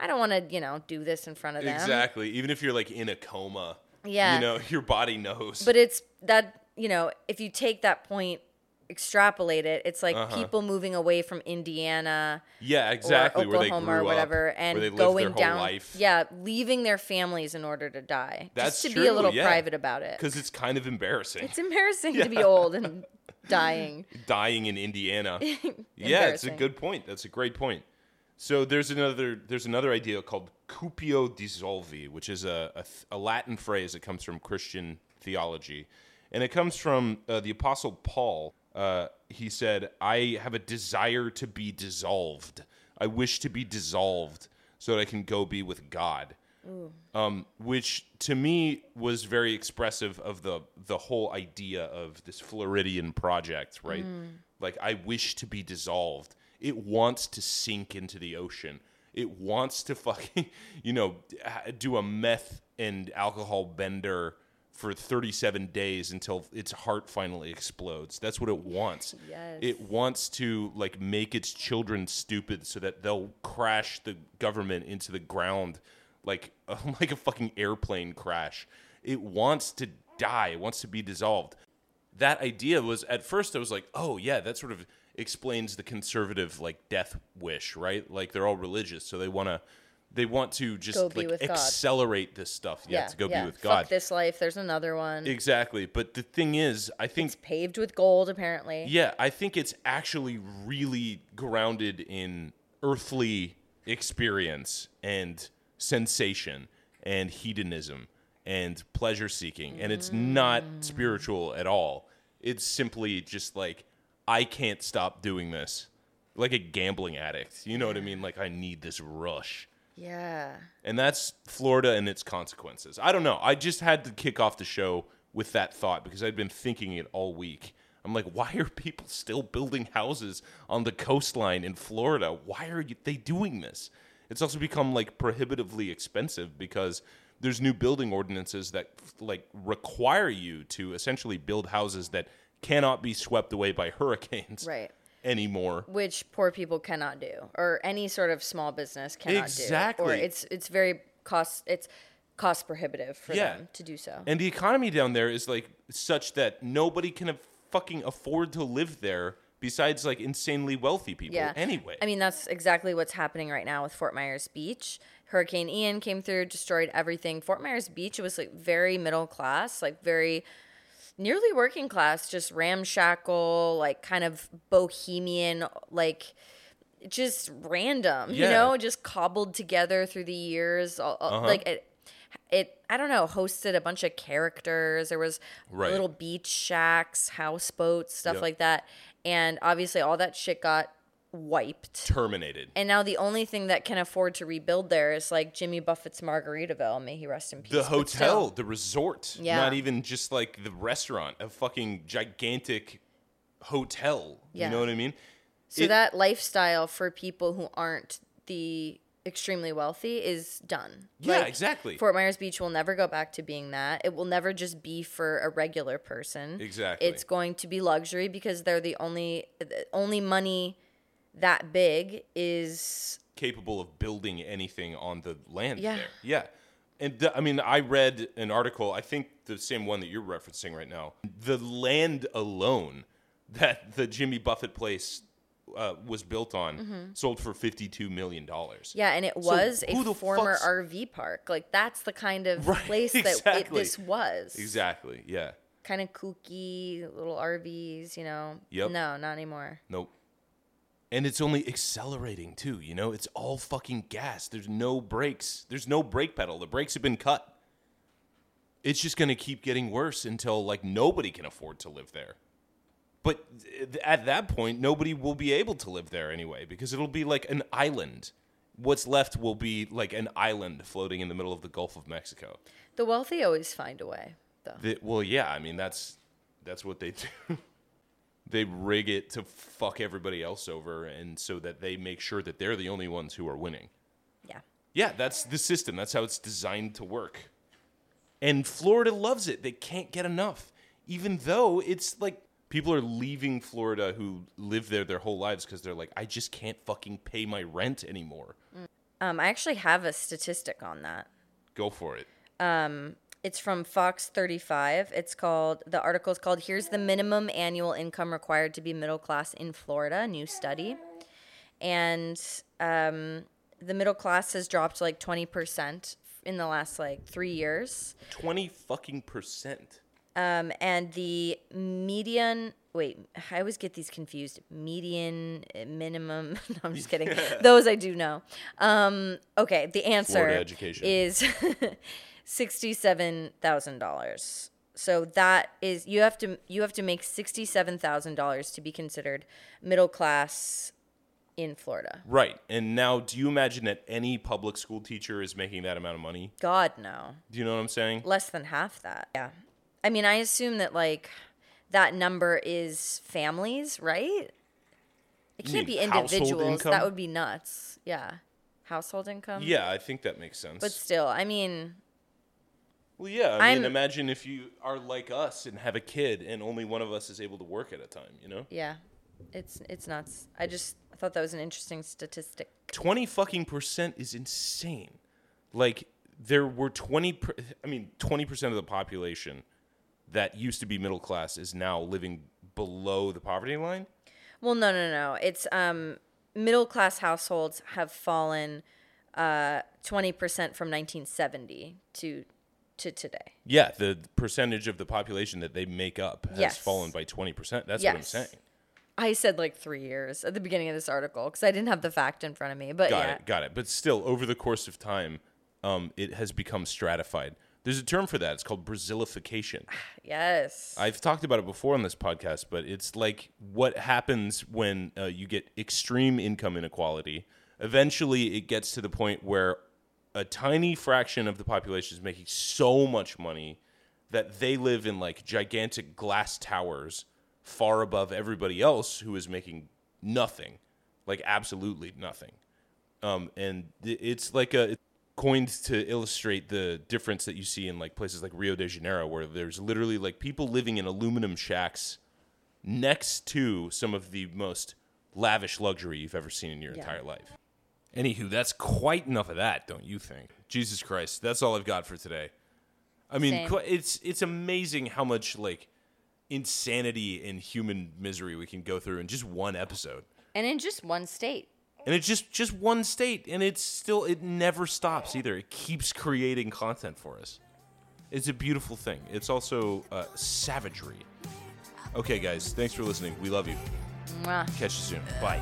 I don't want to you know do this in front of them. Exactly. Even if you're like in a coma. Yeah. You know, your body knows. But it's that, you know, if you take that point, extrapolate it, it's like Uh-huh. people moving away from Indiana yeah, exactly. or where they Oklahoma or up, whatever where and going their whole down. life. Yeah, leaving their families in order to die. That's just to be a little yeah. private about it. Because it's kind of embarrassing. It's embarrassing to be old and dying. dying in Indiana. yeah, it's a good point. That's a great point. So there's another there's another idea called cupio dissolvi, which is a, a, a Latin phrase that comes from Christian theology, and it comes from uh, the Apostle Paul. Uh, he said, "I have a desire to be dissolved. I wish to be dissolved so that I can go be with God." um, which to me was very expressive of the the whole idea of this Floridian project, right? Like I wish to be dissolved. It wants to sink into the ocean. It wants to fucking, you know, do a meth and alcohol bender for 37 days until its heart finally explodes. That's what it wants. Yes. It wants to like make its children stupid so that they'll crash the government into the ground like like a fucking airplane crash. It wants to die. It wants to be dissolved. That idea was at first I was like, "Oh yeah, that sort of explains the conservative like death wish, right? Like they're all religious, so they want to they want to just like accelerate this stuff. Yeah, to go be with God. Fuck this life. There's another one. Exactly. But the thing is, I think it's paved with gold, apparently. yeah, I think it's actually really grounded in earthly experience and sensation and hedonism and pleasure seeking. And it's not mm. spiritual at all. It's simply just like, I can't stop doing this. Like a gambling addict. You know what I mean? Like, I need this rush. Yeah. And that's Florida and its consequences. I don't know. I just had to kick off the show with that thought because I'd been thinking it all week. I'm like, why are people still building houses on the coastline in Florida? Why are you, they doing this? It's also become like prohibitively expensive because there's new building ordinances that like require you to essentially build houses that cannot be swept away by hurricanes Right. anymore. Which poor people cannot do, or any sort of small business cannot do. Or Exactly. it's it's very cost it's cost prohibitive for Yeah. them to do so. And the economy down there is like such that nobody can fucking afford to live there besides like insanely wealthy people yeah. anyway. I mean, that's exactly what's happening right now with Fort Myers Beach. Hurricane Ian came through, destroyed everything. Fort Myers Beach was like very middle class, like very nearly working class, just ramshackle, like kind of bohemian, like just random, you know, just cobbled together through the years. Uh-huh. Like it, it, I don't know, hosted a bunch of characters. There was Right. little beach shacks, houseboats, stuff Yep. like that. And obviously, all that shit got wiped. Terminated. And now the only thing that can afford to rebuild there is like Jimmy Buffett's Margaritaville. May he rest in peace. The hotel, still. the resort, Yeah. not even just like the restaurant, a fucking gigantic hotel. Yeah. You know what I mean? So It- that lifestyle for people who aren't the extremely wealthy is done. Yeah, exactly. Fort Myers Beach will never go back to being that. It will never just be for a regular person. Exactly. It's going to be luxury because they're the only the only money that big is capable of building anything on the land Yeah. there. Yeah. And the, I mean, I read an article, I think the same one that you're referencing right now. The land alone that the Jimmy Buffett place uh, was built on sold for $52 million. Mm-hmm. Yeah, and it was who a the former fuck's- RV park. Like that's the kind of Right, place that it, this was. Exactly. Yeah. Kind of kooky little RVs, you know. Yep. No, not anymore. Nope. And it's only accelerating too, you know? It's all fucking gas. There's no brakes. There's no brake pedal. The brakes have been cut. It's just going to keep getting worse until like nobody can afford to live there. But at that point, nobody will be able to live there anyway because it'll be like an island. What's left will be like an island floating in the middle of the Gulf of Mexico. The wealthy always find a way, though. The, well, yeah, I mean that's that's what they do. They rig it to fuck everybody else over, and so that they make sure that they're the only ones who are winning. yeah. Yeah, that's the system. That's how it's designed to work. And Florida loves it. They can't get enough, even though it's like people are leaving Florida who live there their whole lives because they're like, I just can't fucking pay my rent anymore. Um, I actually have a statistic on that. Go for it. It's from Fox 35. It's called, the article is called Here's the Minimum Annual Income Required to Be Middle Class in Florida, new study. And um, the middle class has dropped like 20% in the last like three years. Twenty fucking percent. Um, and the median, wait, I always get these confused. Median, minimum, no, I'm just kidding. Those I do know. Um, okay, the answer Florida education. is $67,000. So that is you have to you have to make $67,000 to be considered middle class in Florida. Right. And now, do you imagine that any public school teacher is making that amount of money? God no. Do you know what I'm saying? less than half that. Yeah. I mean, I assume that like that number is families, right? It can't be individuals. That would be nuts. Yeah. household income. Yeah, I think that makes sense. But still, I mean, well, yeah. I mean, I'm- imagine if you are like us and have a kid, and only one of us is able to work at a time. You know, yeah, it's it's nuts. I just I thought that was an interesting statistic. twenty fucking percent is insane. Like there were twenty. Per, I mean, twenty percent of the population that used to be middle class is now living below the poverty line. Well, no, no, no. It's um, middle class households have fallen uh, 20% from 1970 to to today. Yeah, the percentage of the population that they make up has Yes. fallen by 20%. That's what I'm saying. I said like three years at the beginning of this article because I didn't have the fact in front of me. But Got yeah, it. Got it. But still, over the course of time, um, it has become stratified. There's a term for that. It's called Brazilification. yes. I've talked about it before on this podcast, but it's like what happens when uh, you get extreme income inequality. Eventually, it gets to the point where a tiny fraction of the population is making so much money that they live in like gigantic glass towers far above everybody else who is making nothing, like absolutely nothing. Um, and it's like a it's coined to illustrate the difference that you see in like places like Rio de Janeiro, where there's literally like people living in aluminum shacks next to some of the most lavish luxury you've ever seen in your Yeah. entire life. Anywho, that's quite enough of that, don't you think? Jesus Christ, that's all I've got for today. I mean, Same. it's it's amazing how much like insanity and human misery we can go through in just one episode. and in just one state. And it's just just one state and it's still it never stops either. It keeps creating content for us. It's a beautiful thing. It's also uh, savagery. Okay, guys, thanks for listening. We love you. Mwah. Catch you soon. Bye.